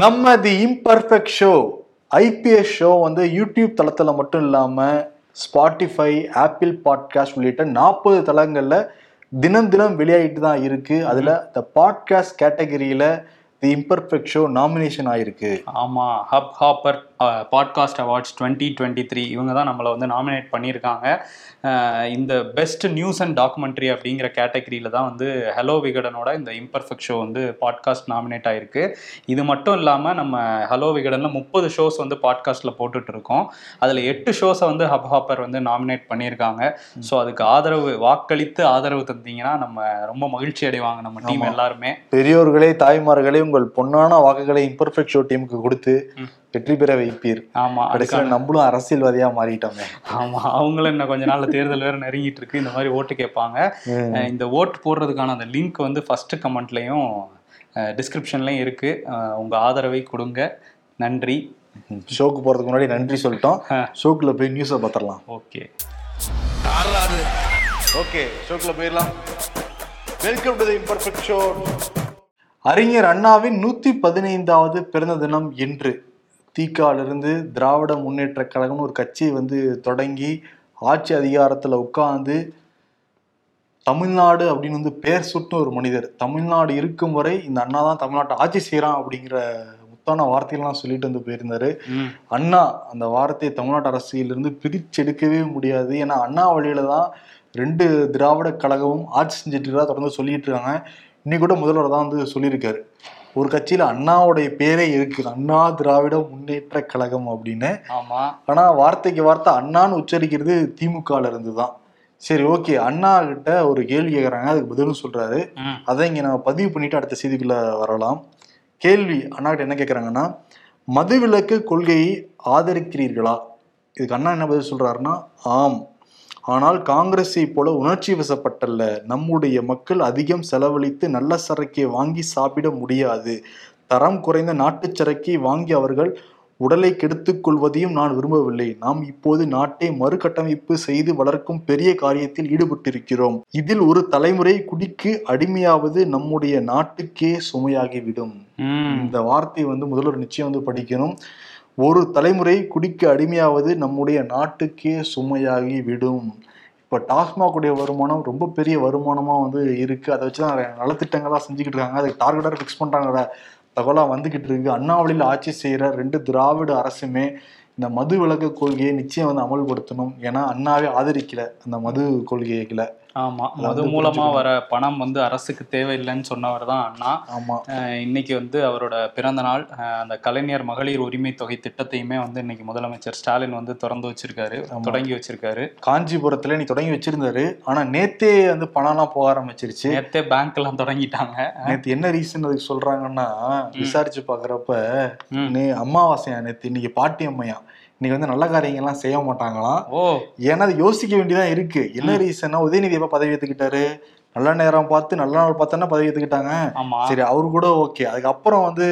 நம்ம the imperfect show IPS show வந்து YouTube தளத்தில் மட்டும் இல்லாமல் ஸ்பாட்டிஃபை ஆப்பிள் பாட்காஸ்ட் உள்ளிட்ட நாற்பது தளங்களில் தினம் தினம் வெளியாகிட்டு தான் இருக்கு. அதில் இந்த பாட்காஸ்ட் கேட்டகரியில் தி இம்பர்ஃபெக்ட் ஷோ நாமினேஷன் ஆயிருக்கு. ஆமா Hubhopper podcast awards twenty twenty three இவங்க தான் நம்மளை வந்து நாமினேட் பண்ணியிருக்காங்க. இந்த பெஸ்ட் நியூஸ் அண்ட் டாக்குமெண்ட்ரி அப்படிங்கிற கேட்டகரியில தான் வந்து ஹலோ விகடனோட இந்த இம்பர்ஃபெக்ட் ஷோ வந்து பாட்காஸ்ட் நாமினேட் ஆயிருக்கு. இது மட்டும் இல்லாமல் நம்ம ஹலோ விகடன்ல முப்பது ஷோஸ் வந்து பாட்காஸ்ட்ல போட்டுட்டு இருக்கோம் அதில் எட்டு ஷோஸை வந்து ஹப் ஹாப்பர் வந்து நாமினேட் பண்ணியிருக்காங்க. ஸோ அதுக்கு ஆதரவு வாக்களித்து ஆதரவு தந்தீங்கன்னா நம்ம ரொம்ப மகிழ்ச்சி அடைவாங்க நம்ம டீம் எல்லாருமே. பெரியோர்களே தாய்மார்களே உங்கள் பொன்னான வாக்குகளை இம்பர்ஃபெக்ட் ஷோ டீமுக்கு கொடுத்து. வெற்றி பெற வைப்பீர். ஆமா கடைசியில் நம்மளும் அரசியல்வாதியா மாறிட்டோமே. ஆமா அவங்களும் இன்னும் கொஞ்ச நாள்ல தேர்தல் வேற நெருங்கிட்டு இருக்கு. இந்த மாதிரி ஓட்டு கேட்பாங்க. இந்த ஓட்டு போடுறதுக்கான அந்த லிங்க் வந்து ஃபர்ஸ்ட் கமெண்ட்லயும் டிஸ்கிரிப்ஷன்லயும் இருக்கு. உங்க ஆதரவை கொடுங்க. நன்றி. ஷோக்கு போறதுக்கு முன்னாடி நன்றி சொல்லிட்டோம். ஷோக்குள்ள போய் நியூஸை பார்த்துடலாம் ஓகே. ஓகே ஷோக்குள்ள போயிடலாம் welcome to the imperfect show அறிஞர் அண்ணாவின் நூத்தி பதினைந்தாவது பிறந்த தினம் இன்று. தீக்காலிருந்து திராவிட முன்னேற்ற கழகம்னு ஒரு கட்சியை வந்து தொடங்கி ஆட்சி அதிகாரத்துல உட்கார்ந்து தமிழ்நாடு அப்படின்னு வந்து பேர் சுட்டு ஒரு மனிதர். தமிழ்நாடு இருக்கும் வரை இந்த அண்ணா தான் தமிழ்நாட்டை ஆட்சி செய்கிறான் அப்படிங்கிற முத்தான வார்த்தைகள்லாம் சொல்லிட்டு வந்து போயிருந்தாரு. அண்ணா அந்த வார்த்தையை தமிழ்நாட்டு அரசியலிருந்து பிரிச்செடுக்கவே முடியாது. ஏன்னா அண்ணா வழியில தான் ரெண்டு திராவிட கழகமும் ஆட்சி செஞ்சுட்டு தொடர்ந்து சொல்லிட்டு இருக்காங்க. இன்னைக்கு கூட முதல்வர் தான் வந்து சொல்லியிருக்காரு. ஒரு கட்சியில அண்ணாவுடைய பேரே இருக்கு அண்ணா திராவிட முன்னேற்ற கழகம் அப்படின்னு. ஆமா. ஆனா வார்த்தைக்கு வார்த்தை அண்ணான்னு உச்சரிக்கிறது திமுகல இருந்து தான் சரி ஓகே. அண்ணா கிட்ட ஒரு கேள்வி கேட்குறாங்க அதுக்கு பதிலும் சொல்றாரு. அதை இங்க நம்ம பதிவு பண்ணிட்டு அடுத்த செய்திக்குள்ள வரலாம். கேள்வி அண்ணா கிட்ட என்ன கேட்குறாங்கன்னா மதுவிலக்கு கொள்கையை ஆதரிக்கிறீர்களா? இதுக்கு அண்ணா என்ன பதில் சொல்றாருன்னா ஆம். ஆனால் காங்கிரஸை போல உணர்ச்சி வசப்பட்டல்ல. நம்முடைய மக்கள் அதிகம் செலவழித்து நல்ல சரக்கை வாங்கி சாப்பிட முடியாது. தரம் குறைந்த நாட்டுச் சரக்கை வாங்கி அவர்கள் உடலை கெடுத்துக் கொள்வதையும் நான் விரும்பவில்லை. நாம் இப்போது நாட்டை மறுகட்டமைப்பு செய்து வளர்க்கும் பெரிய காரியத்தில் ஈடுபட்டிருக்கிறோம். இதில் ஒரு தலைமுறை குடிக்கு அடிமையாவது நம்முடைய நாட்டுக்கே சுமையாகிவிடும். இந்த வார்த்தை வந்து முதல்வர் நிச்சயம் வந்து படிக்கணும். ஒரு தலைமுறை குடிக்க அடிமையாவது நம்முடைய நாட்டுக்கே சுமையாகி விடும் இப்போ டாஸ்மாகுடைய வருமானம் ரொம்ப பெரிய வருமானமாக வந்து இருக்குது அதை வச்சு தான் நலத்திட்டங்களாக செஞ்சுக்கிட்டு இருக்காங்க. அதுக்கு டார்கெட்டாக ஃபிக்ஸ் பண்ணுறாங்க தகவலாக வந்துக்கிட்டு இருக்குது அண்ணாவளியில் ஆட்சி செய்கிற ரெண்டு திராவிட அரசுமே இந்த மது விலக்கு கொள்கையை நிச்சயம் வந்து அமல்படுத்தணும். ஏன்னா அண்ணாவே ஆதரிக்கல அந்த மது கொள்கைகளை ஆமா. வந்து மூலமா வர பணம் வந்து அரசுக்கு தேவையில்லைன்னு சொன்னவர் தான் அண்ணா. ஆமா. இன்னைக்கு வந்து அவரோட பிறந்த நாள். அந்த கலைஞர் மகளிர் உரிமை தொகை திட்டத்தையுமே வந்து இன்னைக்கு முதலமைச்சர் ஸ்டாலின் வந்து திறந்து வச்சிருக்காரு தொடங்கி வச்சிருக்காரு. காஞ்சிபுரத்துல நீ தொடங்கி வச்சிருந்தாரு. ஆனா நேத்தே வந்து பணம்லாம் போக ஆரம்பிச்சிருச்சு. நேத்தே பேங்க் எல்லாம் தொடங்கிட்டாங்க. நேத்து என்ன ரீசன் அதுக்கு சொல்றாங்கன்னா விசாரிச்சு பாக்குறப்ப அமாவாசையா நேத்து? இன்னைக்கு பாட்டி அம்மையா இன்னைக்கு வந்து நல்ல காரியங்கள்லாம் செய்ய மாட்டாங்களாம். ஓ. ஏன்னா அது யோசிக்க வேண்டியதா இருக்கு. என்ன ரீசன்னா உதயநிதி எப்ப பதவி ஏத்துக்கிட்டாரு? நல்ல நேரம் பார்த்து நல்ல நாள் பார்த்தோன்னா பதவி ஏத்துக்கிட்டாங்க. சரி அவரு கூட ஓகே அதுக்கப்புறம் வந்து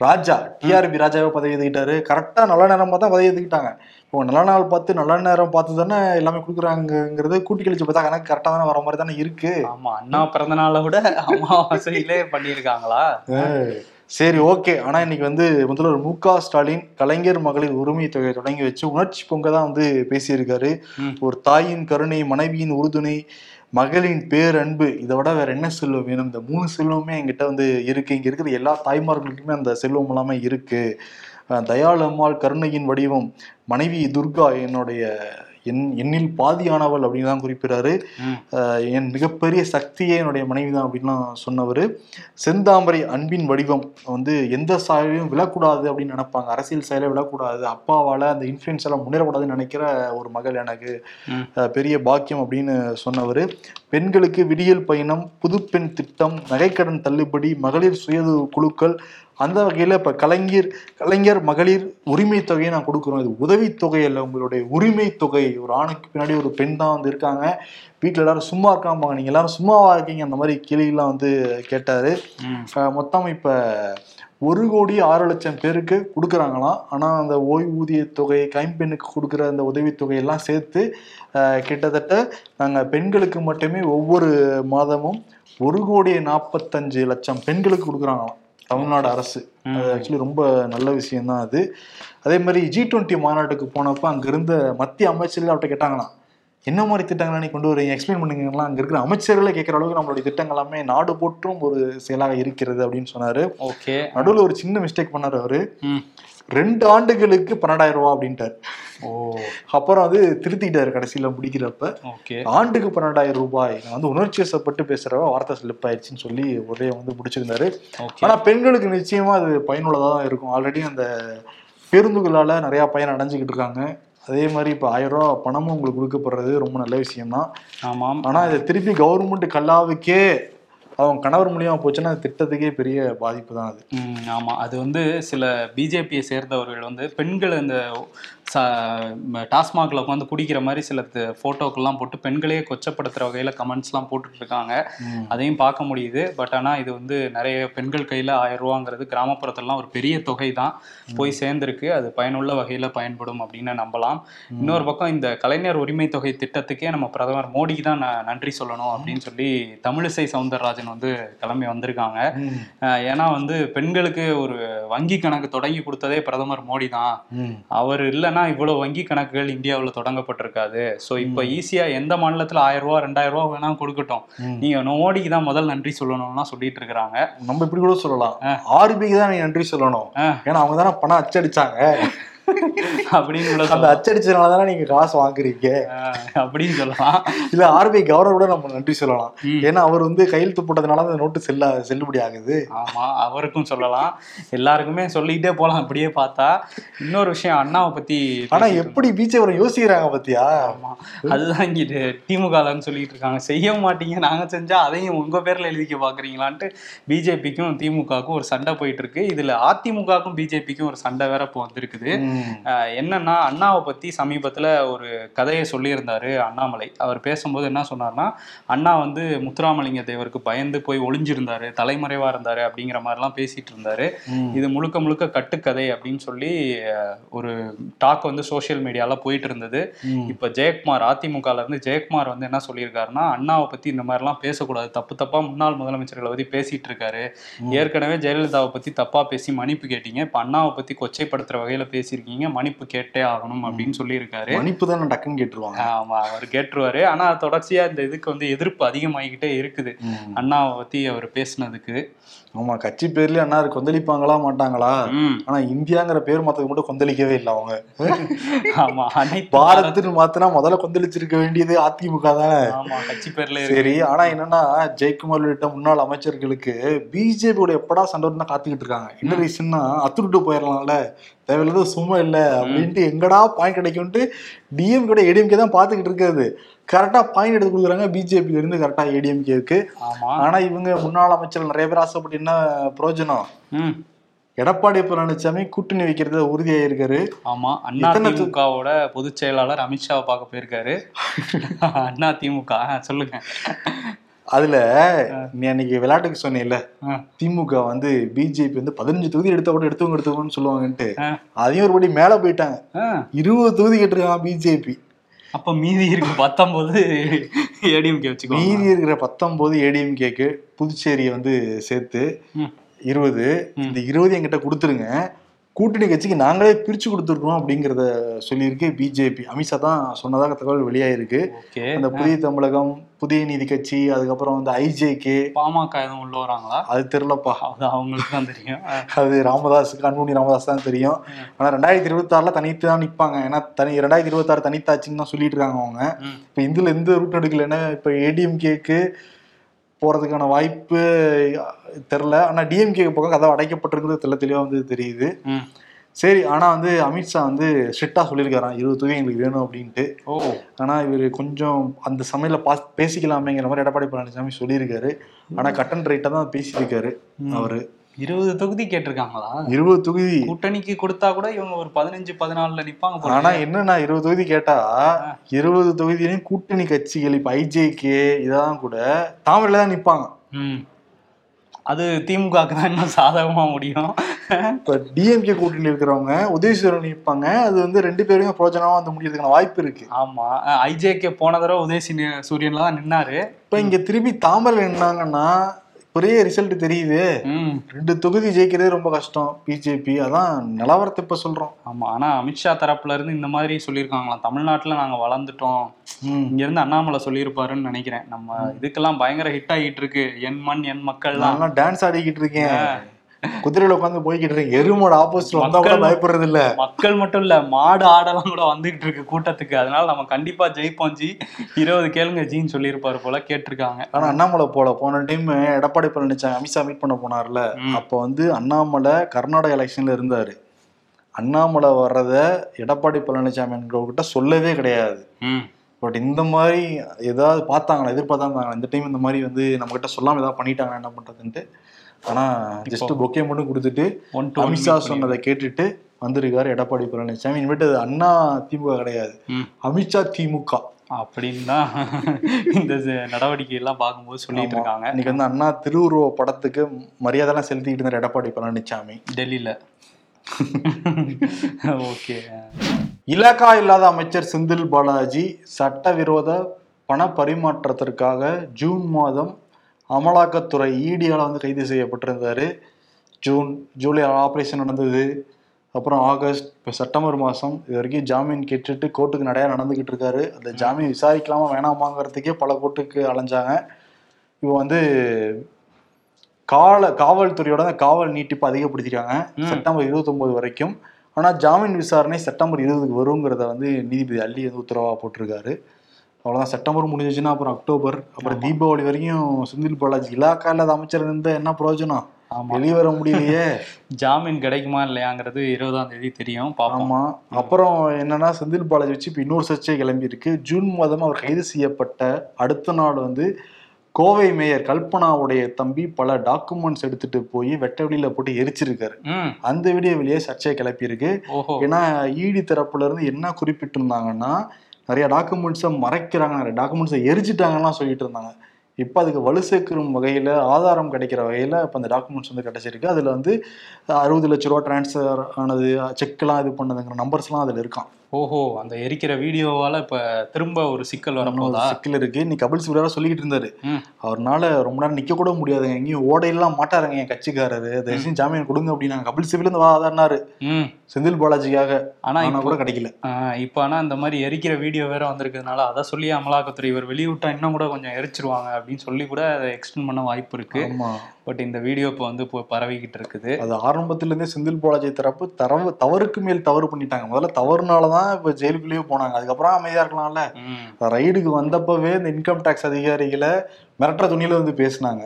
ராஜா டிஆர்பி ராஜாவே பதவி ஏத்துக்கிட்டாரு. கரெக்டா நல்ல நேரம் பார்த்தா பதவி ஏத்துக்கிட்டாங்க. இப்போ நல்ல நாள் பார்த்து நல்ல நேரம் பார்த்து தானே எல்லாமே கொடுக்குறாங்கிறது கூட்டி கழிச்சு பார்த்தா கணக்கு கரெக்டா தானே வர மாதிரி தானே இருக்கு. ஆமா அண்ணா பிறந்த நாளை விட அமாவாசையிலே பண்ணியிருக்காங்களா? சரி ஓகே. ஆனா இன்னைக்கு வந்து முதல்வர் மு க ஸ்டாலின் கலைஞர் மகளிர் உரிமை தொகையை தொடங்கி வச்சு உணர்ச்சி பொங்க தான் வந்து பேசியிருக்காரு. ஒரு தாயின் கருணை மனைவியின் உறுதுணை மகளின் பேரன்பு இதை விட வேற என்ன செல்வம் வேணும்? இந்த மூணு செல்வமே என்கிட்ட வந்து இருக்கு. இங்க இருக்கிற எல்லா தாய்மார்களுக்குமே அந்த செல்வம் எல்லாமே இருக்கு. அஹ் தயாளு அம்மாள் கருணையின் வடிவம் மனைவி துர்கா என்னுடைய என் என்னில் பாதியானவள் அப்படின்னு தான். அஹ் என் மிகப்பெரிய சக்தியே என்னுடைய மனைவி தான் அப்படின்லாம் சொன்னவர். செந்தாமரை அன்பின் வடிவம் வந்து எந்த சாயலையும் விழக்கூடாது அப்படின்னு நினைப்பாங்க. அரசியல் சாயல விழக்கூடாது. அப்பாவால அந்த இன்ஃப்ளூயன்ஸ் எல்லாம் முன்னேறக்கூடாதுன்னு நினைக்கிற ஒரு மகள் எனக்கு. பெரிய பாக்கியம் அப்படின்னு சொன்னவர். பெண்களுக்கு விடியல் பயணம் புதுப்பெண் திட்டம் நகைக்கடன் தள்ளுபடி மகளிர் சுய குழுக்கள் அந்த வகையில் இப்போ கலைஞர் கலைஞர் மகளிர் உரிமை தொகையை நான் கொடுக்குறோம். இது உதவித்தொகை அல்ல உங்களுடைய உரிமை தொகை. ஒரு ஆணுக்கு பின்னாடி ஒரு பெண் தான் வந்து இருக்காங்க. வீட்டில் எல்லாரும் சும்மா இருக்காம்பாங்க நீங்கள் எல்லாரும் சும்மாவா இருக்கீங்க. அந்த மாதிரி கேள்வியெல்லாம் வந்து கேட்டார். மொத்தம் இப்போ ஒரு கோடி ஆறு லட்சம் பேருக்கு கொடுக்குறாங்களாம். ஆனால் அந்த ஓய்வூதிய தொகை கைம்பெண்ணுக்கு கொடுக்குற அந்த உதவித்தொகை எல்லாம் சேர்த்து கிட்டத்தட்ட நாங்கள் பெண்களுக்கு மட்டுமே ஒவ்வொரு மாதமும் ஒரு கோடி நாற்பத்தஞ்சு லட்சம் பெண்களுக்கு கொடுக்குறாங்களாம். தமிழ்நாடு அரசு. அது ஆக்சுவலி ரொம்ப நல்ல விஷயம் தான் அது. அதே மாதிரி ஜி டுவெண்ட்டி மாநாட்டுக்கு போனப்ப அங்க இருந்த மத்திய அமைச்சர்கள் அவர்கிட்ட கேட்டாங்களாம் என்ன மாதிரி திட்டங்களை நீ கொண்டு வரீங்க எக்ஸ்பிளைன் பண்ணுங்கலாம் அங்க இருக்கிற அமைச்சர்களை கேட்கிற அளவுக்கு நம்மளுடைய திட்டங்கள் எல்லாமே நாடு போற்றும் ஒரு செயலாக இருக்கிறது அப்படின்னு சொன்னாரு. ஓகே நடுவுல ஒரு சின்ன மிஸ்டேக் பண்ணாரு அவரு. ரெண்டு ஆண்டுகளுக்கு பன்னெண்டாயிரம் ரூபாய் அப்படின்ட்டார். ஓ. அப்புறம் அது திருத்திட்டாரு கடைசியில முடிக்கிறப்ப. ஓகே. ஆண்டுக்கு பன்னெண்டாயிரம் ரூபாய். நான் வந்து உணர்ச்சி வசப்பட்டு பேசுறவ வார்த்தை ஸ்லிப் ஆயிடுச்சுன்னு சொல்லி ஒரே வந்து முடிச்சிருந்தாரு. ஓகே. ஆனா பெண்களுக்கு நிச்சயமா அது பயனுள்ளதா தான் இருக்கும். ஆல்ரெடி அந்த பேருந்துகளால நிறைய பயன் அடைஞ்சுக்கிட்டு இருக்காங்க. அதே மாதிரி இப்போ ஆயிரம் ரூபாய் பணமும் உங்களுக்கு கொடுக்கப்படுறது ரொம்ப நல்ல விஷயம்தான். ஆமாம். ஆனா இதை திருப்பி கவர்மெண்ட் கல்லாவுக்கே அவங்க கணவர் மூலியமா போச்சுன்னா திட்டத்துக்கே பெரிய பாதிப்பு தான் அது. ஆமாம் ஆமா. அது வந்து சில பிஜேபியை சேர்ந்தவர்கள் வந்து பெண்கள் இந்த டாஸ்மாகில் உட்காந்து குடிக்கிற மாதிரி சில ஃபோட்டோக்கெல்லாம் போட்டு பெண்களையே கொச்சப்படுத்துகிற வகையில் கமெண்ட்ஸ்லாம் போட்டுட்டு இருக்காங்க அதையும் பார்க்க முடியுது. பட் ஆனால் இது வந்து நிறைய பெண்கள் கையில் ஆயிரம் ரூபாங்கிறது கிராமப்புறத்துலலாம் ஒரு பெரிய தொகை தான் போய் சேர்ந்துருக்கு. அது பயனுள்ள வகையில் பயன்படும் அப்படின்னு நம்பலாம். இன்னொரு பக்கம் இந்த கலைஞர் உரிமை தொகை திட்டத்துக்கே நம்ம பிரதமர் மோடிக்கு தான் நன்றி சொல்லணும் அப்படின்னு சொல்லி தமிழிசை சவுந்தரராஜன் வந்து கிளம்பி வந்திருக்காங்க. ஏன்னா வந்து பெண்களுக்கு ஒரு வங்கி கணக்கு தொடங்கி கொடுத்ததே பிரதமர் மோடி தான். அவர் இல்லைன்னா இவ்வளவு வங்கி கணக்குகள் இந்தியாவில் தொடங்கப்பட்டிருக்காது. ஸோ இப்போ ஈஸியா எந்த மாநிலத்தில் ஆயிரம் ரூபா ரெண்டாயிரம் ரூபா வேணா கொடுக்கட்டும். ம். நீங்க மோடிக்கு தான் முதல் நன்றி சொல்லணும்லாம் சொல்லிட்டு இருக்கிறாங்க. நம்ம இப்படி கூட சொல்லலாம். ஆர்பிக்கு தான் நீ நன்றி சொல்லணும். ஏன்னா அவங்க தானே பணம் அச்சடிச்சாங்க. அப்படின்னு அந்த. அச்சடிச்சதுனால தானே நீங்க காசு வாங்குறீங்க? அப்படின்னு சொல்லலாம். இல்ல ஆர்பிஐ கவர்னர் கூட நம்ம நன்றி சொல்லலாம். ஏன்னா அவர் வந்து கையெழுத்து போட்டதுனால அந்த நோட்டு செல்ல செல்லுபடி ஆகுது. ஆமா அவருக்கும் சொல்லலாம். எல்லாருக்குமே சொல்லிக்கிட்டே போலாம். அப்படியே பார்த்தா இன்னொரு விஷயம் அண்ணாவை பத்தி ஆனா எப்படி பிஜேபி யோசிக்கிறாங்க பாத்தியா? ஆமா அதுதான் இங்க திமுகலன்னு சொல்லிட்டு இருக்காங்க. செய்ய மாட்டீங்க நாங்க செஞ்சா அதையும் உங்க பேர்ல எழுதிக்க பாக்குறீங்களான்ட்டு பிஜேபிக்கும் திமுகவுக்கும் ஒரு சண்டை போயிட்டு இருக்கு. இதுல அதிமுகவுக்கும் பிஜேபிக்கும் ஒரு சண்டை வேற இப்போ வந்திருக்குது. என்னன்னா அண்ணாவை பத்தி சமீபத்துல ஒரு கதையை சொல்லியிருந்தாரு அண்ணாமலை. அவர் பேசும்போது என்ன சொன்னார்னா அண்ணா வந்து முத்துராமலிங்க தேவருக்கு பயந்து போய் ஒளிஞ்சிருந்தாரு தலைமறைவா இருந்தாரு அப்படிங்கிற மாதிரிலாம் பேசிட்டு இருந்தாரு. இது முழுக்க முழுக்க கட்டுக்கதை அப்படின்னு சொல்லி ஒரு டாக் வந்து சோஷியல் மீடியால போயிட்டு இருந்தது. இப்ப ஜெயக்குமார் அதிமுகல இருந்து ஜெயக்குமார் வந்து என்ன சொல்லியிருக்காருன்னா அண்ணாவை பத்தி இந்த மாதிரிலாம் பேசக்கூடாது. தப்பு தப்பா முன்னாள் முதலமைச்சர்களை பத்தி பேசிட்டு இருக்காரு. ஏற்கனவே ஜெயலலிதாவை பத்தி தப்பா பேசி மன்னிப்பு கேட்டீங்க. இப்ப அண்ணாவை பத்தி கொச்சைப்படுத்துற வகையில பேசியிருக்கீங்க. மன்னிப்பு கேட்டே ஆகணும் அப்படின்னு சொல்லியிருக்காரு. மன்னிப்பு தான் டக்குன்னு கேட்டுருவாங்க. ஆமா அவர் கேட்டுருவாரு. ஆனா தொடர்ச்சியா இந்த இதுக்கு வந்து எதிர்ப்பு அதிகமாகிக்கிட்டே இருக்குது. அண்ணாவை பத்தி அவர் பேசுனதுக்கு. ஆமா கட்சி பேர்லயே அண்ணா கொந்தளிப்பாங்களா மாட்டாங்களா? ஆனா இந்தியாங்கிற பேர் மாத்தது மட்டும் கொந்தளிக்கவே இல்லை அவங்க. ஆமா பாரத்னு மாத்தினா முதல்ல கொந்தளிச்சிருக்க வேண்டியது அதிமுக தானே? ஆமா கட்சி பேர்ல சரி ஆனா என்னன்னா ஜெயக்குமார் உள்ளிட்ட முன்னாள் அமைச்சர்களுக்கு பிஜேபியோட எப்படா சண்டை காத்துக்கிட்டு இருக்காங்க. என்ன ரீசன்னா அத்துட்டு போயிடலாம்ல. தேவையில்லாத சும்மா இல்ல அப்படின்ட்டு எங்கடா பாயிண்ட் கிடைக்கும்ட்டு டிஎம்கே ஏடிஎம்கே தான் பாத்துக்கிட்டு இருக்காது கரெக்டா பாயிண்ட் எடுத்து கொடுக்குறாங்க. பிஜேபி இருந்து கரெக்டா ஏடிஎம்கேக்கு ஆமா. ஆனா இவங்க முன்னாள் அமைச்சர்கள் நிறைய பேர் ஆசைப்பட்டு என்ன பிரயோஜனம்? ம். எடப்பாடி பழனிசாமி கூட்டணி வைக்கிறது உறுதியாயிருக்காரு ஆமா. அண்ணா திமுகவோட பொதுச் செயலாளர் அமித்ஷாவை பார்க்க போயிருக்காரு. அண்ணா திமுக. சொல்லுங்க. அதுல நீ அன்னைக்கு விளையாட்டுக்கு சொன்னேன்ல. திமுக வந்து பிஜேபி வந்து பதினஞ்சு தொகுதி எடுத்த கூட எடுத்தவங்க எடுத்தவங்கன்னு சொல்லுவாங்கன்ட்டு. அதையும் ஒரு படி மேல போயிட்டாங்க. இருபது தொகுதி கேட்டிருக்காங்க பிஜேபி அப்ப மீதி இருக்கு பத்தொன்பது ஏடிஎம்கே வச்சுக்கோ மீதி இருக்கிற பத்தொன்பது ஏடிஎம்கேக்கு புதுச்சேரியை வந்து சேர்த்து. இருபது இந்த இருபது என்கிட்ட கொடுத்துருங்க. கூட்டணி கட்சிக்கு நாங்களே பிரிச்சு கொடுத்துருக்கோம் அப்படிங்கிறத சொல்லியிருக்கு பிஜேபி. அமித்ஷா தான் சொன்னதாக தகவல் வெளியாயிருக்கு. அந்த புதிய தமிழகம் புதிய நீதி கட்சி அதுக்கப்புறம் வந்து ஐஜேகே. பாமக எதுவும் உள்ள வராங்களா? அது தெரிலப்பா அது அவங்களுக்கு தான் தெரியும். அது ராமதாஸுக்கு அன்புமணி ராமதாஸ் தான் தெரியும். ஆனா ரெண்டாயிரத்தி இருபத்தாறுல தனித்து தான் நிப்பாங்க. ஏன்னா தனி ரெண்டாயிரத்தி இருபத்தாறு தனித்தாச்சுன்னு தான் சொல்லிட்டு இருக்காங்க அவங்க. இப்போ இதுல எந்த ரூட் எடுக்கலைன்னா இப்போ ஏடிஎம்கேக்கு போறதுக்கான வாய்ப்பு தெரில ஆனா டிஎம்கே பக்கம் கதவு அடைக்கப்பட்டிருக்கிறது தெள்ள தெளிவா வந்து தெரியுது. சரி ஆனா வந்து அமித்ஷா வந்து ஸ்ட்ரிக்டா சொல்லியிருக்காராம் இருபது தொகுதி எங்களுக்கு வேணும் அப்படின்ட்டு. ஓ. ஆனா இவர் கொஞ்சம் அந்த சமையல பாஸ் பேசிக்கலாமேங்கிற மாதிரி எடப்பாடி பழனிசாமி சொல்லியிருக்காரு. ஆனா கட் அண்ட் ரைட்டா தான் பேசியிருக்காரு அவரு. இருபது தொகுதி கேட்டிருக்காங்களா? இருபது தொகுதி. கூட்டணிக்கு கொடுத்தா கூட இவங்க ஒரு பதினஞ்சு பதினாலுல நிப்பாங்க ஆனா என்னன்னா இருபது தொகுதி கேட்டா இருபது தொகுதியிலையும் கூட்டணி கட்சிகள் இப்ப ஐஜேகே இதெல்லாம் கூட தாமரையில தான் நிப்பாங்க. ம். அது திமுகக்கு தான் இன்னும் சாதகமா முடியும். இப்ப டிஎம்கே கூட்டணியில் இருக்கிறவங்க உதயசூரன் நிற்பாங்க அது வந்து ரெண்டு பேருமே பிரோஜனமா வந்து முடியறதுக்கான வாய்ப்பு இருக்கு. ஆமா. ஐஜேகே போன தடவை உதயசி சூரியன்ல தான் நின்னாரு. இப்ப இங்க திருப்பி தாமரை நின்னாங்கன்னா இப்பயே ரிசல்ட் தெரியுது. ரெண்டு தொகுதி ஜெயிக்கிறதே ரொம்ப கஷ்டம். பிஜேபி அதான் நிலவரத்தை இப்ப சொல்றோம். ஆமா ஆனா அமித்ஷா தரப்புல இருந்து இந்த மாதிரி சொல்லியிருக்காங்களாம். தமிழ்நாட்டுல நாங்க வளர்ந்துட்டோம். ம். இங்க இருந்து அண்ணாமலை சொல்லியிருப்பாருன்னு நினைக்கிறேன். நம்ம இதுக்கெல்லாம் பயங்கர ஹிட் ஆகிட்டு இருக்கு. என் மண் என் மக்கள்லாம். டான்ஸ் ஆடிக்கிட்டு இருக்கேன். குதிரையில உட்காந்து போய்கிட்டு இருக்கேன் எருமோட ஆப்போசிட் வந்தா கூட பயப்படுறது இல்ல மக்கள் மட்டும் இல்ல மாடு ஆடெல்லாம் கூட வந்துகிட்டு இருக்கு கூட்டத்துக்கு. அதனால நம்ம கண்டிப்பா ஜெயிப்போம் ஜி. இருபது கேளுங்க ஜின்னு சொல்லியிருப்பாரு போல கேட்டிருக்காங்க. ஆனா அண்ணாமலை போல போன டைம் எடப்பாடி பழனிசாமி அமித்ஷா மீட் பண்ண போனார்ல. அப்ப வந்து அண்ணாமலை கர்நாடக எலெக்ஷன்ல இருந்தாரு. அண்ணாமலை வர்றத எடப்பாடி பழனிசாமி கிட்ட சொல்லவே கிடையாது. பட் இந்த மாதிரி ஏதாவது பார்த்தாங்களா எதிர்பார்த்தாங்களா? இந்த டைம் இந்த மாதிரி வந்து நம்ம கிட்ட சொல்லாம ஏதாவது பண்ணிட்டாங்க என்ன பண்றதுன்ட்டு? ஆனா ஜஸ்ட் பொக்கே மட்டும் கொடுத்துட்டு அமித்ஷா சொன்னதை கேட்டுட்டு வந்திருக்காரு எடப்பாடி பழனிசாமி. இனிமேட்டு அது அண்ணா திமுக கிடையாது. அமித்ஷா திமுக. அப்படின்னு இந்த நடவடிக்கை எல்லாம் பார்க்கும்போது சொல்லிட்டு இருக்காங்க. இன்னைக்கு வந்து அண்ணா திருவுருவ படத்துக்கு மரியாதைலாம் செலுத்திக்கிட்டு இருந்தார் எடப்பாடி பழனிசாமி. டெல்லியில. ஓகே. இலாக்கா இல்லாத அமைச்சர் செந்தில் பாலாஜி சட்டவிரோத பண பரிமாற்றத்திற்காக ஜூன் மாதம் அமலாக்கத்துறை ஈடியால வந்து கைது செய்யப்பட்டிருந்தாரு. ஜூன் ஜூலை ஆபரேஷன் நடந்தது. அப்புறம் ஆகஸ்ட் இப்போ செப்டம்பர் மாதம் இது வரைக்கும் ஜாமீன் கேட்டுட்டு கோர்ட்டுக்கு நிறையா நடந்துக்கிட்டு இருக்காரு. அந்த ஜாமீன் விசாரிக்கலாமா வேணாமாங்கிறதுக்கே பல கோர்ட்டுக்கு அலைஞ்சாங்க. இப்போ வந்து கால காவல்துறையோட காவல் நீட்டிப்பு அதிகப்படுத்திருக்காங்க. செப்டம்பர் இருபத்தொன்பது வரைக்கும். ஆனா ஜாமீன் விசாரணை செப்டம்பர் இருபதுக்கு வருங்கிறத வந்து நீதிபதி அள்ளி வந்து உத்தரவா போட்டிருக்காரு. அவ்வளவுதான். செப்டம்பர் முடிஞ்சிச்சுன்னா அப்புறம் அக்டோபர் அப்புறம் தீபாவளி வரைக்கும் செந்தில் பாலாஜி இலாக்கா இல்லாத அமைச்சர் இருந்தா என்ன பிரயோஜனம்? வெளியே வர முடியலையே. ஜாமீன் கிடைக்குமா இல்லையாங்கிறது இருபதாம் தேதி தெரியும். ஆமா. அப்புறம் என்னன்னா செந்தில் பாலாஜி வச்சு இப்போ இன்னொரு சர்ச்சை கிளம்பி இருக்கு ஜூன் மாதம் அவர் கைது செய்யப்பட்ட அடுத்த நாள் வந்து கோவை மேயர் கல்பனாவுடைய தம்பி பல டாக்குமெண்ட்ஸ் எடுத்துட்டு போய் வெட்ட வெளியில போட்டு எரிச்சிருக்காரு. அந்த வீடியோ வெளியே சர்ச்சையை கிளப்பி இருக்கு ஓஹோ. ஏன்னா இடி தரப்புல இருந்து என்ன குறிப்பிட்டிருந்தாங்கன்னா நிறைய டாக்குமெண்ட்ஸை மறைக்கிறாங்க நிறைய டாக்குமெண்ட்ஸை எரிச்சிட்டாங்கலாம் சொல்லிட்டு இருந்தாங்க. இப்போ அதுக்கு வலு சேர்க்கும் வகையில் ஆதாரம் கிடைக்கிற வகையில் இப்போ அந்த டாக்குமெண்ட்ஸ் வந்து கிடச்சிருக்கு. அதில் வந்து அறுபது லட்ச ரூபா டிரான்ஸ்ஃபர் ஆனது செக்லாம் இது பண்ணதுங்கிற நம்பர்ஸ்லாம் அதில் இருக்கான் ஓஹோ அந்த எரிக்கிற வீடியோவால இப்ப திரும்ப ஒரு சிக்கல் வரப்போதா? சிக்கல் இருக்கு. இன்னைக்கு கபில் சிபிலா சொல்லிக்கிட்டு இருந்தாரு. அவர்னால ரொம்ப நேரம் நிக்க கூட முடியாதுங்க. எங்கேயும் ஓடையெல்லாம் மாட்டாருங்க என் கட்சிக்காரரு. தயவுசெய்து ஜாமீன் கொடுங்க அப்படின்னாங்க கபில் சிபில் இருந்து வாதாடினாரு செந்தில் பாலாஜிக்காக. ஆனா இப்போ கூட கிடைக்கல. ஆஹ் இப்போ ஆனா இந்த மாதிரி எரிக்கிற வீடியோ வேற வந்திருக்கிறதுனால அதை சொல்லி அமலாக்கத்துறை இவர் வெளியிட்டா இன்னும் கூட கொஞ்சம் எரிச்சிருவாங்க அப்படின்னு சொல்லி கூட அதை எக்ஸ்டெண்ட் பண்ண வாய்ப்பு இருக்கு. பட் இந்த வீடியோ இப்போ வந்து இப்போ பரவிக்கிட்டு இருக்குது. அது ஆரம்பத்துல இருந்தே செந்தில் பாலாஜி தரப்பு தரவு தவறுக்கு மேல் தவறு பண்ணிட்டாங்க. முதல்ல தவறுனாலதான் இப்ப ஜெயிலுக்குள்ளேயே போனாங்க. அதுக்கப்புறம் அமைதியா இருக்கலாம்ல. ரைடுக்கு வந்தப்பவே இந்த இன்கம் டேக்ஸ் அதிகாரிகளை மிரட்டுற துணியில வந்து பேசினாங்க.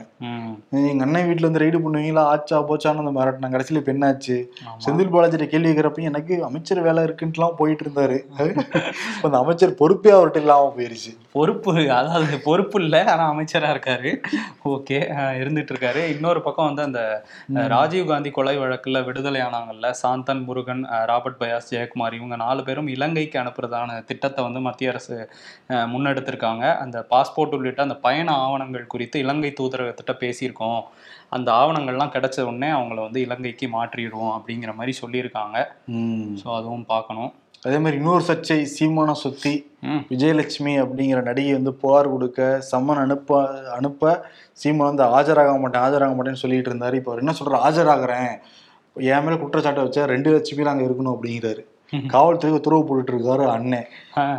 எங்க அண்ணன் வீட்டுல இருந்து ரைடு பண்ணுவீங்களா? ஆச்சா போச்சான்னு வந்து மிரட்டினாங்க. கடைசியில இப்ப என்னாச்சு? ஆமா. செந்தில் பாலாஜிட்ட கேள்வி கேட்கிறப்ப எனக்கு அமைச்சர் வேலை இருக்குன்ட்டுலாம் போயிட்டு இருந்தாரு அந்த அமைச்சர் பொறுப்பே அவர்கிட்ட இல்லாம போயிருச்சு. பொறுப்பு அதாவது பொறுப்பு இல்லை ஆனா அமைச்சரா இருக்காரு. ஓகே இருந்துட்டு இருக்காரு இன்னொரு பக்கம் வந்து அந்த ராஜீவ் காந்தி கொலை வழக்குல விடுதலை ஆனாங்கல்ல சாந்தன் முருகன் ராபர்ட் பயாஸ் ஜெயக்குமார் இவங்க நாலு பேரும் இலங்கைக்கு அனுப்புறதான திட்டத்தை வந்து மத்திய அரசு முன்னெடுத்திருக்காங்க. அந்த பாஸ்போர்ட் உள்ளிட்ட அந்த பயண ஆவணங்கள் குறித்து இலங்கை தூதரகத்திட்ட பேசியிருக்கோம். அந்த ஆவணங்கள்லாம் கிடைச்ச உடனே அவங்கள வந்து இலங்கைக்கு மாற்றிடுவோம் அப்படிங்கிற மாதிரி சொல்லியிருக்காங்க. ஸோ அதுவும் பார்க்கணும். அதே மாதிரி இன்னொரு சர்ச்சை சீமான சுத்தி விஜயலட்சுமி அப்படிங்கிற நடிகை வந்து புகார் கொடுக்க சம்மன் அனுப்ப அனுப்ப சீமான் வந்து ஆஜராக மாட்டேன் ஆஜராக மாட்டேன்னு சொல்லிட்டு இருந்தாரு. இப்போ அவர் என்ன சொல்றாரு? ஆஜராகிறேன். என் மேல குற்றச்சாட்டை வச்சா ரெண்டு லட்சம் பேர் அங்க இருக்கணும் அப்படிங்கிறாரு. காவல்துறை உத்தரவு போட்டுட்டு இருக்காரு அண்ணன்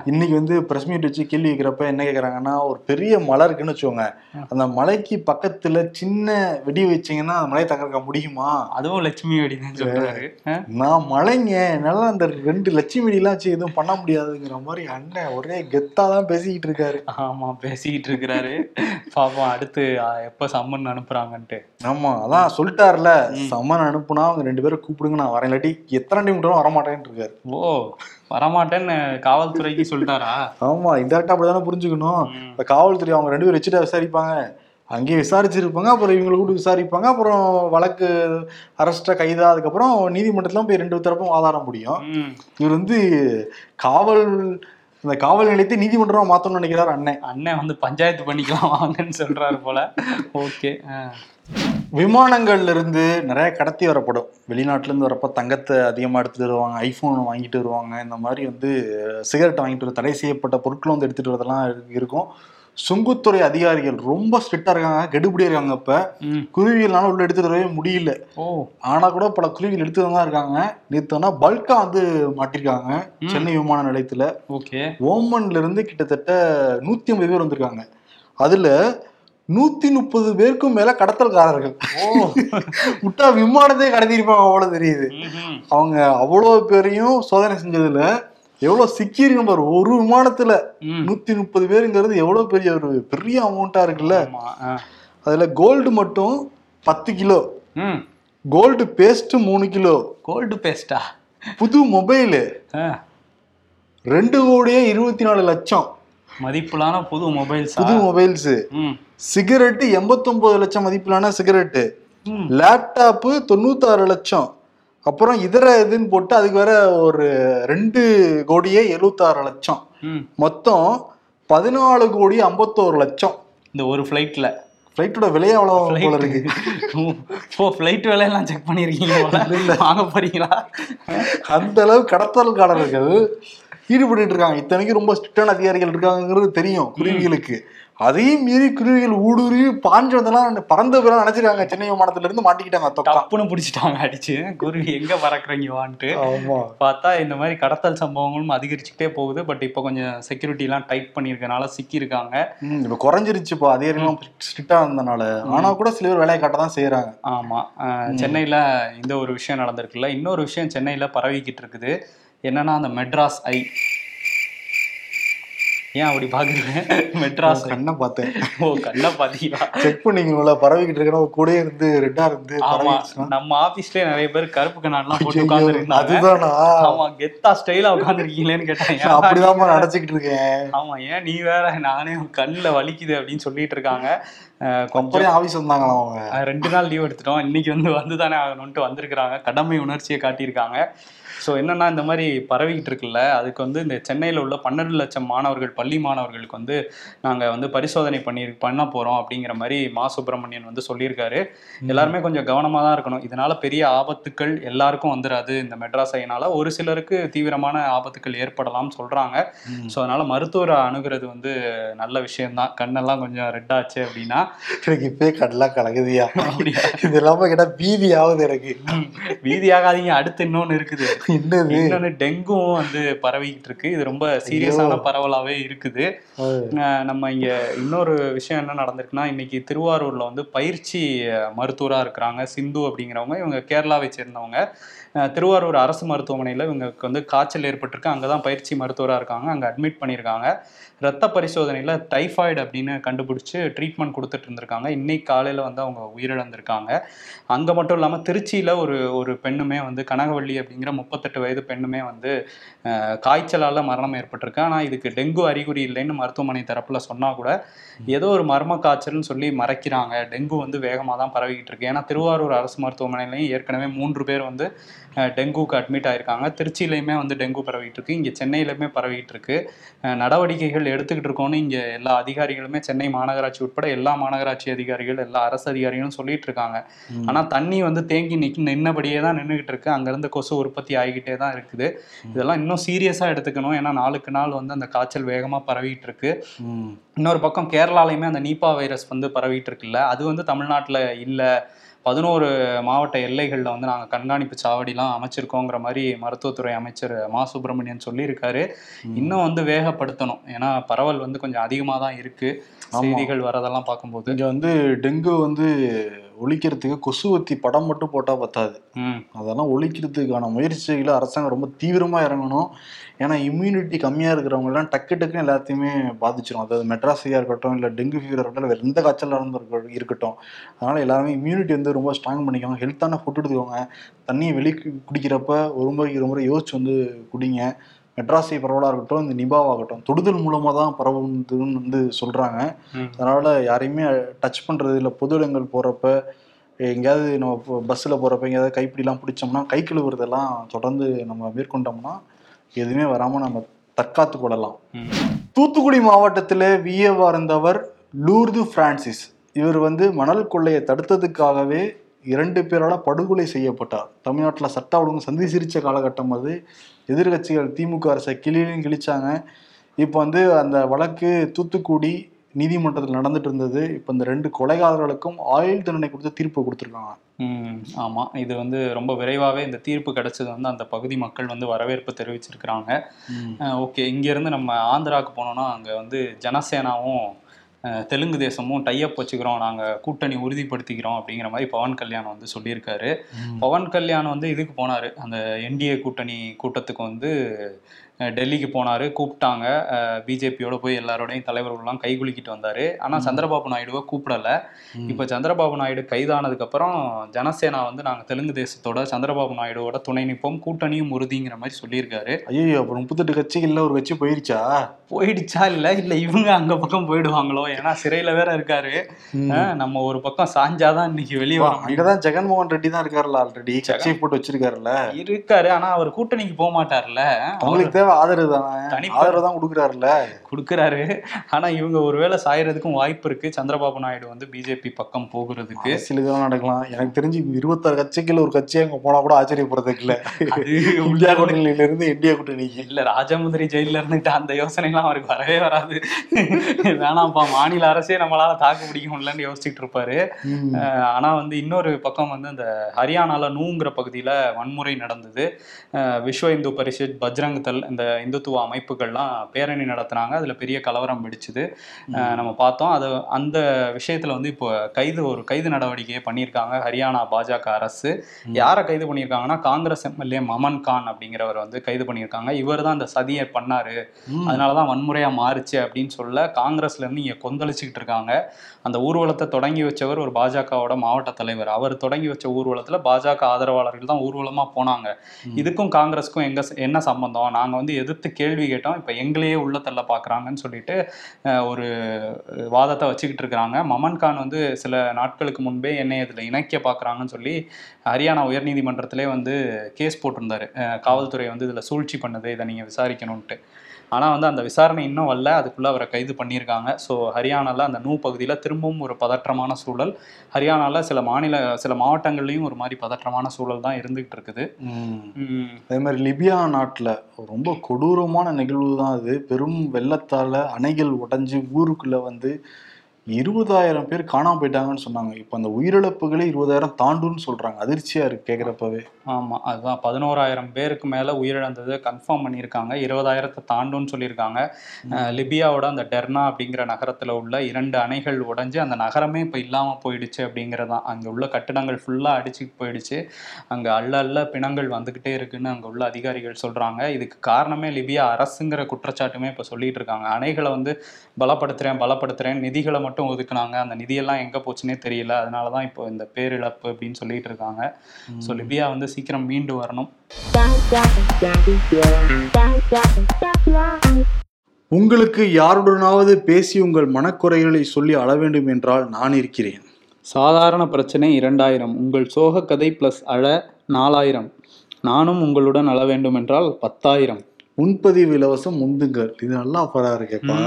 இன்னைக்கு வந்து பிரஸ் மீட் வச்சு கேள்வி கேட்கிறப்ப என்ன கேக்குறாங்கன்னா ஒரு பெரிய மலை இருக்குன்னு வச்சுக்கோங்க. அந்த மலைக்கு பக்கத்துல சின்ன வெடி வச்சீங்கன்னா அந்த மலையை தகர்க்க முடியுமா? அதுவும் லட்சுமி வெடிதான் சொல்றாரு. அஹ், நான் மலைங்க என்னால அந்த ரெண்டு லட்சுமி வெடிலாம் வச்சு எதுவும் பண்ண முடியாதுங்கிற மாதிரி அண்ணன் ஒரே கெத்தா தான் பேசிக்கிட்டு இருக்காரு. ஆமா பேசிக்கிட்டு இருக்கிறாரு பாப்போம் அடுத்து எப்ப சம்மன் அனுப்புறாங்கன்ட்டு. ஆமா அதான் சொல்லிட்டாருல சம்மன் அனுப்புனா அவங்க ரெண்டு பேரும் கூப்பிடுங்க நான் வரேன். இல்லாட்டி எத்தனை டைம் கூப்பிட்டாலும் வரமாட்டேன்னு இருக்காரு. ஓ வரமாட்டேன்னு காவல்துறைக்கு சொல்லிட்டாரா? ஆமா இன்டெரக்டா அப்படிதானே புரிஞ்சுக்கணும். இப்ப காவல்துறை அவங்க ரெண்டு பேரும் வச்சுட்டா விசாரிப்பாங்க. அங்கேயே விசாரிச்சிருப்பாங்க அப்புறம் இவங்களை கூப்பிட்டு விசாரிப்பாங்க அப்புறம் வழக்கு அரெஸ்டா கைதா அதுக்கப்புறம் நீதிமன்றத்துல போய் ரெண்டு தரப்பும் வாதாட முடியும். இவர் வந்து காவல் இந்த காவல் நிலையத்தை நீதிமன்றமா மாத்தணும்னு நினைக்கிறார் அண்ணன். அண்ணன் வந்து பஞ்சாயத்து பண்ணிக்கலாம் வாங்கன்னு சொல்றாரு போல. ஓகே விமானங்கள்ல இருந்து நிறைய கடத்தி வரப்படும். வெளிநாட்டுல இருந்து வரப்ப தங்கத்தை அதிகமா எடுத்துட்டு வருவாங்க ஐபோன் வாங்கிட்டு வருவாங்க. இந்த மாதிரி வந்து சிகரெட் வாங்கிட்டு வர தடை செய்யப்பட்ட பொருட்கள் வந்து எடுத்துட்டு வரதெல்லாம் இருக்கு- இருக்கும். சுங்குத்துறை அதிகாரிகள் ரொம்ப ஸ்ட்ரிக்டா இருக்காங்க கெடுபடியா இருக்காங்க இப்ப. ம். குருவிகள்னால உள்ள எடுத்துட்டு வரவே முடியல. ஓ. ஆனா கூட பல குருவிகள் எடுத்துட்டு தான் இருக்காங்க. நேத்துனா பல்கா வந்து மாட்டிருக்காங்க. சென்னை விமான நிலையத்துல. ஓகே. ஓமன்ல இருந்து கிட்டத்தட்ட நூத்தி ஐம்பது பேர் வந்திருக்காங்க. அதுல நூத்தி முப்பது பேருக்கும் மேல கடத்தல்காரர்கள். ஓ. விட்டா விமானத்தையே கடத்திருப்பாங்க அவ்வளவு தெரியுது. அவங்க அவ்வளவு பேரையும் சோதனை செஞ்சதுல எவ்வளவு சிக்கிருக்கு பாரு ஒரு விமானத்துல. நூத்தி முப்பது பேருங்கிறது எவ்வளவு பெரிய ஒரு பெரிய அமௌண்டா இருக்குல்ல. அதுல கோல்டு மட்டும் பத்து கிலோ. ம். கோல்டு பேஸ்ட் மூணு கிலோ. கோல்டு பேஸ்டா புது மொபைலு ரெண்டு கோடியே இருபத்தி நாலு லட்சம். மதிப்புலான புது மொபைல்ஸ் புது மொபைல்ஸ் சிகரெட்டு எண்பத்தொன்பது லட்சம் மதிப்பிலான சிகரெட்டு. லேப்டாப்பு தொண்ணூத்தாறு லட்சம். அப்புறம் இதர இதுன்னு போட்டு அதுக்கு வேற ஒரு ரெண்டு கோடியே எழுபத்தாறு லட்சம். மொத்தம் பதினாலு கோடி ஐம்பத்தோரு லட்சம். இந்த ஒரு ஃப்ளைட்ல ஃப்ளைட்டோட விலையே அவ்வளோ போல இருக்கு? ஓ ஃப்ளைட் வேலையெல்லாம் செக் பண்ணியிருக்கீங்க. வாங்க போறீங்களா? அந்த அளவு கடத்தல்காரர்கள் ஈடுபட்டு இருக்காங்க இத்தனைக்கும் ரொம்ப ஸ்ட்ரிக்டான அதிகாரிகள் இருக்காங்கிறது தெரியும் குருவிகளுக்கு. அதையும் மீறி குருவிகள் ஊடுருவி பாஞ்சதெல்லாம் பறந்த பேரெல்லாம் நினைச்சிருக்காங்க. சென்னை விமானத்துல இருந்து மாட்டிக்கிட்டாங்க தொக்கா. டப்புன்னு பிடிச்சிட்டாங்க அடிச்சு. குருவி எங்க பறக்குறீங்க வான்ட்டு. பார்த்தா இந்த மாதிரி கடத்தல் சம்பவங்களும் அதிகரிச்சுக்கிட்டே போகுது. பட் இப்போ கொஞ்சம் செக்யூரிட்டிலாம் டைட் பண்ணியிருக்கனால சிக்கியிருக்காங்க. இப்ப குறைஞ்சிருச்சுப்பா. அதிகாரிகளும் ஸ்ட்ரிக்டா இருந்தனால. ஆனா கூட சில பேர் வேலையை காட்ட தான் செய்யறாங்க ஆமா சென்னையில இந்த ஒரு விஷயம் நடந்திருக்குல்ல. இன்னொரு விஷயம் சென்னையில பரவிக்கிட்டு இருக்குது. என்னன்னா அந்த மெட்ராஸ் ஐ. ஏன் அப்படி பாக்குறேன் மெட்ராஸ் கண்ணை பார்த்தேன். ஓ கண்ணை பாத்தீங்களா செக் பண்ணிக்கணும்ல பரவிக்கிட்டு இருக்கணும் கூடயே இருந்து ரெட்டா இருந்து ஆமா. நம்ம ஆபீஸ்லயே நிறைய பேர் கருப்பு கண்ணாடிலாம் போட்டு இருந்தாங்க அதுதானா? ஆமா கெத்தா ஸ்டைலா உட்காந்துருக்கீங்களேன்னு கேட்டாங்க அப்படிதான் நினைச்சுக்கிட்டு இருக்கேன். ஆமா ஏன் நீ வேற? நானே கண்ணுல வலிக்குது அப்படின்னு சொல்லிட்டு இருக்காங்க. கொஞ்சம் ஆபீஸ் வந்தாங்களாம் அவங்க. ரெண்டு நாள் லீவ் எடுத்துட்டோம். இன்னைக்கு வந்து வந்து தானே ஆகணும்ட்டு வந்திருக்கிறாங்க. கடமை உணர்ச்சியை காட்டியிருக்காங்க. ஸோ என்னன்னா இந்த மாதிரி பரவிக்கிட்டு இருக்குல்ல அதுக்கு வந்து இந்த சென்னையில் உள்ள பன்னெண்டு லட்சம் மாணவர்கள் பள்ளி மாணவர்களுக்கு வந்து நாங்கள் வந்து பரிசோதனை பண்ணி பண்ண போகிறோம் அப்படிங்கிற மாதிரி மா சுப்பிரமணியன் வந்து சொல்லியிருக்காரு. எல்லாருமே கொஞ்சம் கவனமாக தான் இருக்கணும். இதனால பெரிய ஆபத்துக்கள் எல்லாருக்கும் வந்துடாது இந்த மெட்ராஸ் ஐனால ஒரு சிலருக்கு தீவிரமான ஆபத்துக்கள் ஏற்படலாம்னு சொல்கிறாங்க. ஸோ அதனால மருத்துவரை அணுகிறது வந்து நல்ல விஷயம்தான். கண்ணெல்லாம் கொஞ்சம் ரெட் ஆச்சு அப்படின்னா எனக்கு இப்பயே கடலாம் கலகுதியா இது இல்லாம கேட்டா பீதி ஆகுது எனக்கு. ம். பீதியாகாதீங்க. அடுத்து இன்னொன்னு இருக்குது. என்னது? இன்னொன்னு டெங்கும் வந்து பரவிக்கிட்டு இருக்கு இது ரொம்ப சீரியஸான பரவலாவே இருக்குது. நம்ம இங்க இன்னொரு விஷயம் என்ன நடந்திருக்குன்னா இன்னைக்கு திருவாரூர்ல வந்து பயிற்சி மருத்துவரா இருக்கிறாங்க சிந்து அப்படிங்கிறவங்க. இவங்க கேரளாவை சேர்ந்தவங்க. திருவாரூர் அரசு மருத்துவமனையில் இவங்களுக்கு வந்து காய்ச்சல் ஏற்பட்டிருக்கு. அங்கே தான் பயிற்சி மருத்துவராக இருக்காங்க. அங்கே அட்மிட் பண்ணியிருக்காங்க. ரத்த பரிசோதனையில் டைஃபாய்டு அப்படின்னு கண்டுபிடிச்சி ட்ரீட்மெண்ட் கொடுத்துட்டு இருந்திருக்காங்க. இன்னைக்கு காலையில் வந்து அவங்க உயிரிழந்திருக்காங்க. அங்கே மட்டும் இல்லாமல் திருச்சியில் ஒரு ஒரு பெண்ணுமே வந்து கனகவள்ளி அப்படிங்கிற முப்பத்தெட்டு வயது பெண்ணுமே வந்து காய்ச்சலால் மரணம் ஏற்பட்டிருக்கு. ஆனால் இதுக்கு டெங்கு அறிகுறி இல்லைன்னு மருத்துவமனை தரப்பில் சொன்னால் கூட ஏதோ ஒரு மர்ம காய்ச்சல்னு சொல்லி மறைக்கிறாங்க. டெங்கு வந்து வேகமாக தான் பரவிக்கிட்டு இருக்கு. ஏன்னா திருவாரூர் அரசு மருத்துவமனையிலையும் ஏற்கனவே மூன்று பேர் வந்து டெங்குக்கு அட்மிட் ஆயிருக்காங்க. திருச்சியிலையுமே வந்து டெங்கு பரவிட்டு இருக்கு. இங்கே சென்னையிலுமே பரவிட்டு இருக்கு. நடவடிக்கைகள் எடுத்துக்கிட்டு இருக்கோம்னு இங்கே எல்லா அதிகாரிகளுமே சென்னை மாநகராட்சி உட்பட எல்லா மாநகராட்சி அதிகாரிகள் எல்லா அரசு அதிகாரிகளும் சொல்லிட்டு இருக்காங்க. ஆனா தண்ணி வந்து தேங்கி நிக்க நின்னபடியே தான் நின்றுகிட்டு இருக்கு. அங்கிருந்து கொசு உற்பத்தி ஆகிக்கிட்டே தான் இருக்குது. இதெல்லாம் இன்னும் சீரியஸா எடுத்துக்கணும். ஏன்னா நாளுக்கு நாள் வந்து அந்த காய்ச்சல் வேகமா பரவிட்டு இருக்கு. இன்னொரு பக்கம் கேரளாலையுமே அந்த நீப்பா வைரஸ் வந்து பரவிட்டு இருக்குல்ல. அது வந்து தமிழ்நாட்டுல இல்ல. பதினோரு மாவட்ட எல்லைகளில் வந்து நாங்கள் கண்காணிப்பு சாவடிலாம் அமைச்சிருக்கோங்கிற மாதிரி மருத்துவத்துறை அமைச்சர் மா. சுப்பிரமணியன் சொல்லியிருக்காரு. இன்னும் வந்து வேகப்படுத்தணும். ஏன்னா பரவல் வந்து கொஞ்சம் அதிகமாக தான் இருக்கு செய்திகள் வரதெல்லாம் பார்க்கும்போது. இங்க வந்து டெங்கு வந்து ஒழிக்கிறதுக்கு கொசுவத்தி படம் மட்டும் போட்டா பத்தாது. அதெல்லாம் ஒழிக்கிறதுக்கான முயற்சிகளை அரசாங்கம் ரொம்ப தீவிரமா இறங்கணும். ஏன்னா இம்யூனிட்டி கம்மியா இருக்கிறவங்க எல்லாம் டக்கு டக்குன்னு எல்லாத்தையுமே பாதிச்சிடும் அதாவது மெட்ராஸியா இருக்கட்டும் இல்ல டெங்கு ஃபீவர் இருக்கட்டும் வேற எந்த காய்ச்சலா இருந்து இருக்க- இருக்கட்டும். அதனால எல்லாருமே இம்யூனிட்டி வந்து ரொம்ப ஸ்ட்ராங் பண்ணிக்கோங்க. ஹெல்த்தான ஃபுட் எடுத்துக்கோங்க. தண்ணியை வெளி குடிக்கிறப்ப ஒரு முறைக்கு ஒரு முறை யோசிச்சு வந்து குடிங்க. மெட்ராஸி பரவலாக இருக்கட்டும் இந்த நிபாவாகட்டும் தொடுதல் மூலமாக தான் பரவுதுன்னு வந்து சொல்கிறாங்க. அதனால் யாரையுமே டச் பண்ணுறது இல்லை. பொது இடங்கள் போகிறப்ப எங்கேயாவது நம்ம பஸ்ஸில் போகிறப்ப எங்கேயாவது கைப்பிடிலாம் பிடிச்சோம்னா கை கழுவுறதெல்லாம் தொடர்ந்து நம்ம மேற்கொண்டோம்னா எதுவுமே வராமல் நம்ம தற்காத்து கொள்ளலாம். தூத்துக்குடி மாவட்டத்தில் விஏவா இருந்தவர் லூர்து பிரான்சிஸ். இவர் வந்து மணல் கொள்ளையை தடுத்ததுக்காகவே இரண்டு பேரால் படுகொலை செய்யப்பட்டார். தமிழ்நாட்டில் சட்ட ஒழுங்கு சந்தி சிரிச்ச காலகட்டம் அது. எதிர்க்கட்சிகள் திமுக அரசை கிளியிலும் கிழிச்சாங்க. இப்போ வந்து அந்த வழக்கு தூத்துக்குடி நீதிமன்றத்தில் நடந்துட்டு இருந்தது. இப்போ இந்த ரெண்டு கொலைகாரர்களுக்கும் ஆயுள் தண்டனை கொடுத்து தீர்ப்பு கொடுத்துருக்காங்க. ம் ஆமாம் இது வந்து ரொம்ப விரைவாகவே இந்த தீர்ப்பு கிடைச்சது வந்து அந்த பகுதி மக்கள் வந்து வரவேற்பு தெரிவிச்சிருக்கிறாங்க. ஓகே. இங்கேருந்து நம்ம ஆந்திராவுக்கு போனோம்னா அங்கே வந்து ஜனசேனாவும் தெலுங்கு தேசமும் டைப் வச்சுக்கிறோம். நாங்கள் கூட்டணி உறுதிப்படுத்திக்கிறோம் அப்படிங்கிற மாதிரி பவன் கல்யாண் வந்து சொல்லியிருக்காரு. பவன் கல்யாண் வந்து இதுக்கு போனார். அந்த என்டிஏ கூட்டணி கூட்டத்துக்கு வந்து டெல்லிக்கு போனார் கூப்பிட்டாங்க. பிஜேபியோட போய் எல்லாரோடையும் தலைவர்கள்லாம் கைகுலுக்கிட்டு வந்தார். ஆனால். சந்திரபாபு நாயுடுவை கூப்பிடல. இப்போ சந்திரபாபு நாயுடு கைதானதுக்கப்புறம் ஜனசேனா வந்து நாங்கள் தெலுங்கு தேசத்தோட சந்திரபாபு நாயுடுவோட துணை நிற்போம் கூட்டணியும் உறுதிங்கிற மாதிரி சொல்லியிருக்காரு. ஐயோ அப்புறம் முப்பத்தெட்டு கட்சிகள்ல ஒரு கட்சி போயிருச்சா? போயிடுச்சா இல்லை? இல்லை இவங்க அங்க பக்கம் போயிடுவாங்களோ? ஏன்னா சிறையில வேற இருக்காரு. நம்ம ஒரு பக்கம் சாஞ்சாதான் இன்னைக்கு வெளியே வர முடியும். அங்கதான் ஜெகன்மோகன் ரெட்டி தான் இருக்காருல்ல ஆல்ரெடி. கட்சியை போட்டு வச்சிருக்காருல்ல. இருக்காரு ஆனா அவர் கூட்டணிக்கு போக மாட்டார்ல அவங்களுக்கு தேவை ஆதரவு தானே? ஆதரவு தான் கொடுக்குறாருல்ல. கொடுக்குறாரு. ஆனா இவங்க ஒருவேளை சாயறதுக்கும் வாய்ப்பு இருக்கு. சந்திரபாபு நாயுடு வந்து பிஜேபி பக்கம் போகிறதுக்கு. அரசியல் இதெல்லாம் நடக்கலாம். எனக்கு தெரிஞ்சு இருபத்தாறு கட்சிகள் ஒரு கட்சி அங்க போனா கூட ஆச்சரியப்படுறதுக்கு இல்ல. இந்தியா கூட்டணியில இருந்து இந்தியா கூட்டணிக்கு இல்ல ராஜமுந்திரி ஜெயில இருந்துட்டு அந்த யோசனைலாம் அவருக்கு வரவே வராது. வேணாம்ப்பா மாநில அரசே நம்மளால தாக்கு பிடிக்க முடியலன்னு யோசிச்சுட்டு இருப்பாரு. ஆனா வந்து இன்னொரு பக்கம் வந்து இந்த ஹரியானால நூங்கிற பகுதியில வன்முறை நடந்தது. விஸ்வ இந்து பரிஷத் பஜ்ரங் தள் இந்த இந்துத்துவ அமைப்புகள்லாம் பேரணி நடத்துனாங்க. அதுல பெரிய கலவரம் வெடிச்சுது. அஹ் நம்ம பார்த்தோம். அது அந்த விஷயத்துல வந்து இப்போ கைது ஒரு கைது நடவடிக்கையை பண்ணியிருக்காங்க ஹரியானா பாஜக அரசு. யாரை கைது பண்ணியிருக்காங்கன்னா காங்கிரஸ் எம்எல்ஏ மமன் கான் அப்படிங்கிறவர் வந்து கைது பண்ணியிருக்காங்க. இவர் தான் இந்த சதியை பண்ணாரு. ம். அதனாலதான் வன்முறையா மாறுச்சு அப்படின்னு சொல்ல காங்கிரஸ்ல இருந்து இங்க கொந்தளிச்சுக்கிட்டு இருக்காங்க. அந்த ஊர்வலத்தை தொடங்கி வச்சவர் ஒரு பாஜகவோட மாவட்ட தலைவர். அவர் தொடங்கி வச்ச ஊர்வலத்துல பாஜக ஆதரவாளர்கள் தான் ஊர்வலமா போனாங்க. இதுக்கும் காங்கிரஸுக்கும் எங்க என்ன சம்பந்தம்? நாங்க வந்து வந்து எதிர்த்து கேள்வி கேட்டோம். இப்போ எங்களையே உள்ள தள்ள பார்க்குறாங்கன்னு சொல்லிட்டு ஒரு வாதத்தை வச்சுக்கிட்டு இருக்கிறாங்க. மமன் கான் வந்து சில நாட்களுக்கு முன்பே என்னை இதில் இணைக்க பார்க்குறாங்கன்னு சொல்லி ஹரியானா உயர்நீதிமன்றத்திலே வந்து கேஸ் போட்டிருந்தாரு. காவல்துறை வந்து இதில் சூழ்ச்சி பண்ணுது இதை நீங்கள் விசாரிக்கணும்ன்ட்டு. ஆனால் வந்து அந்த விசாரணை இன்னும் வரல. அதுக்குள்ளே அவரை கைது பண்ணியிருக்காங்க. ஸோ ஹரியானாவில் அந்த நூ பகுதியில் திரும்பவும் ஒரு பதற்றமான சூழல். ஹரியானாவில் சில மாநில சில மாவட்டங்கள்லையும் ஒரு மாதிரி பதற்றமான சூழல் தான் இருந்துகிட்டு இருக்குது. அதே மாதிரி லிபியா நாட்டுல ரொம்ப கொடூரமான நிகழ்வு தான் அது. பெரும் வெள்ளத்தால அணைகள் உடைஞ்சு ஊருக்குள்ள வந்து இருபதாயிரம் பேர் காணாம போயிட்டாங்கன்னு சொன்னாங்க. இப்போ அந்த உயிரிழப்புகளே இருபதாயிரம் தாண்டுன்னு சொல்றாங்க. அதிர்ச்சியா இருக்கு கேக்குறப்பவே. ஆமாம் அதுதான். பதினோராயிரம் பேருக்கு மேலே உயிரிழந்ததை கன்ஃபார்ம் பண்ணியிருக்காங்க. இருபதாயிரத்தை தாண்டும்னு சொல்லியிருக்காங்க. லிபியாவோட அந்த டெர்னா அப்படிங்கிற நகரத்தில் உள்ள இரண்டு அணைகள் உடைஞ்சு அந்த நகரமே இப்போ இல்லாமல் போயிடுச்சு அப்படிங்கிறதான். அங்கே உள்ள கட்டிடங்கள் ஃபுல்லாக அடிச்சுட்டு போயிடுச்சு. அங்கே அள்ள அள்ள பிணங்கள் வந்துக்கிட்டே இருக்குன்னு அங்கே உள்ள அதிகாரிகள் சொல்கிறாங்க இதுக்கு காரணமே லிபியா அரசுங்கிற குற்றச்சாட்டுமே இப்போ சொல்லிட்டு இருக்காங்க. அணைகளை வந்து பலப்படுத்துகிறேன் பலப்படுத்துகிறேன் நிதிகளை மட்டும் ஒதுக்குனாங்க. அந்த நிதியெல்லாம் எங்கே போச்சுன்னே தெரியல. அதனால தான் இப்போ இந்த பேரிழப்பு அப்படின்னு சொல்லிட்டு இருக்காங்க. ஸோ லிபியா வந்து சீக்கிரம் மீண்டு வரணும். உங்களுக்கு யாருடனாவது பேசி உங்கள் மனக்குறைகளை சொல்லி அள வேண்டும் என்றால் நான் இருக்கிறேன். சாதாரண பிரச்சனை இரண்டாயிரம். உங்கள் சோக கதை ப்ளஸ் அழ நாலாயிரம். நானும் உங்களுடன் அழ வேண்டும் என்றால் பத்தாயிரம். முன்பதிவு இலவசம் முந்துங்கள் இது நல்லா பரா இருக்கேப்பா.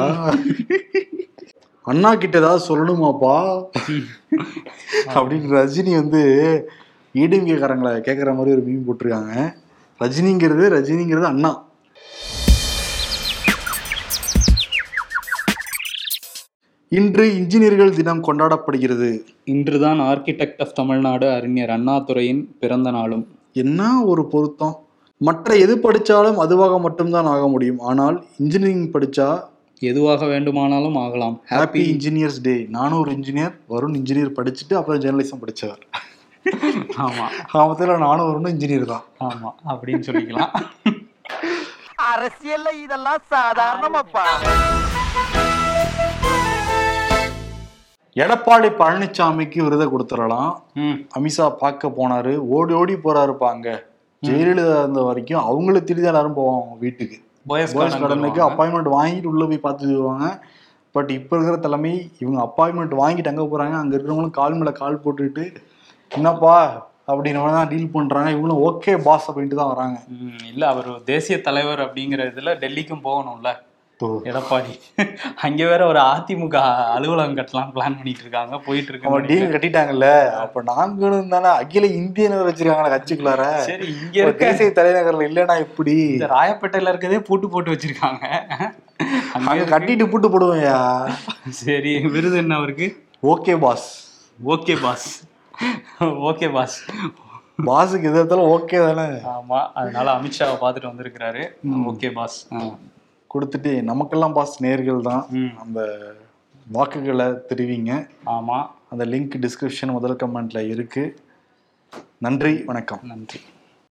அண்ணா கிட்ட ஏதாவது சொல்லணுமாப்பா? அப்படின்னு ரஜினி வந்து ஈடுமிகாரங்களை கேட்குற மாதிரி ஒரு மீன் போட்டிருக்காங்க. ரஜினிங்கிறது ரஜினிங்கிறது அண்ணா. இன்று இன்ஜினியர்கள் தினம் கொண்டாடப்படுகிறது. இன்றுதான் ஆர்கிடெக்ட் ஆஃப் தமிழ்நாடு அறிஞர் அண்ணாதுரையின் பிறந்த நாளும். என்ன ஒரு பொருத்தம்? மற்ற எது படித்தாலும் அதுவாக மட்டும்தான் ஆக முடியும். ஆனால் இன்ஜினியரிங் படித்தா எதுவாக வேண்டுமானாலும் ஆகலாம். ஹாப்பி இன்ஜினியர்ஸ் டே நானும் ஒரு இன்ஜினியர் வருண் இன்ஜினியர் படிச்சுட்டு அப்புறம் ஜேர்னலிசம் படித்தவர் ஆமா. ஆமத்தில் நானும் வருணும் இன்ஜினியர் தான். ஆமா அப்படின்னு சொல்லிக்கலாம். அரசியல்ல இதெல்லாம் சாதாரணமாப்பா. எடப்பாடி பழனிசாமிக்கு விருதை கொடுத்துடலாம். அமித்ஷா பார்க்க போனாரு. ஓடி ஓடி போறாருப்பா அங்க. ஜெயலலிதா இருந்த வரைக்கும் அவங்கள திருடி எல்லாரும் போவாங்க அவங்க வீட்டுக்கு. போயஸ் கடனுக்கு அப்பாயின்மெண்ட் வாங்கிட்டு உள்ள போய் பார்த்துட்டு வருவாங்க. பட் இப்போ இருக்கிற தலைமை இவங்க அப்பாயின்மெண்ட் வாங்கிட்டு அங்கே போறாங்க? அங்க இருக்கிறவங்களும் கால் மேல கால் போட்டுட்டு என்னப்பா? அப்படின்னு தான் டீல் பண்றாங்க. இவங்களும் ஓகே பாஸ் அப்படின்ட்டு தான் வராங்க. இல்ல அவர் தேசிய தலைவர் அப்படிங்கிற இதுல டெல்லிக்கும் போகணும்ல. எடப்பாடி. அங்க வேற ஒரு அதிமுக அலுவலகம் கட்டலாம் பிளான் பண்ணிட்டு இருக்காங்க போயிட்டு அவங்க இருக்கு டீல் கட்டிட்டாங்கல்ல. அப்ப நாங்களும் தானே அகில இந்திய நகர் வச்சிருக்காங்களா கட்சிக்குள்ளார. சரி இங்க இருக்க தேசிய தலைநகர்ல இல்லைன்னா எப்படி? ராயப்பேட்டையில இருக்கதே பூட்டு போட்டு வச்சிருக்காங்க. அங்க கட்டிட்டு பூட்டு போடுவேயா சரி விருது என்ன அவருக்கு? Okay boss. Okay boss. Okay boss. பாஸுக்கு எது எடுத்தாலும் ஓகே தானே. ஆமா அதனால அமித்ஷாவை பார்த்துட்டு வந்திருக்கிறாரு. Okay boss. கொடுத்துட்டு நமக்கெல்லாம் பாஸ் நேர்கள் தான். அந்த வாக்குகளை தெரிவிங்க. ஆமா. அந்த லிங்க் டிஸ்கிரிப்ஷன் முதல் கமெண்ட்ல இருக்கு. நன்றி வணக்கம். நன்றி.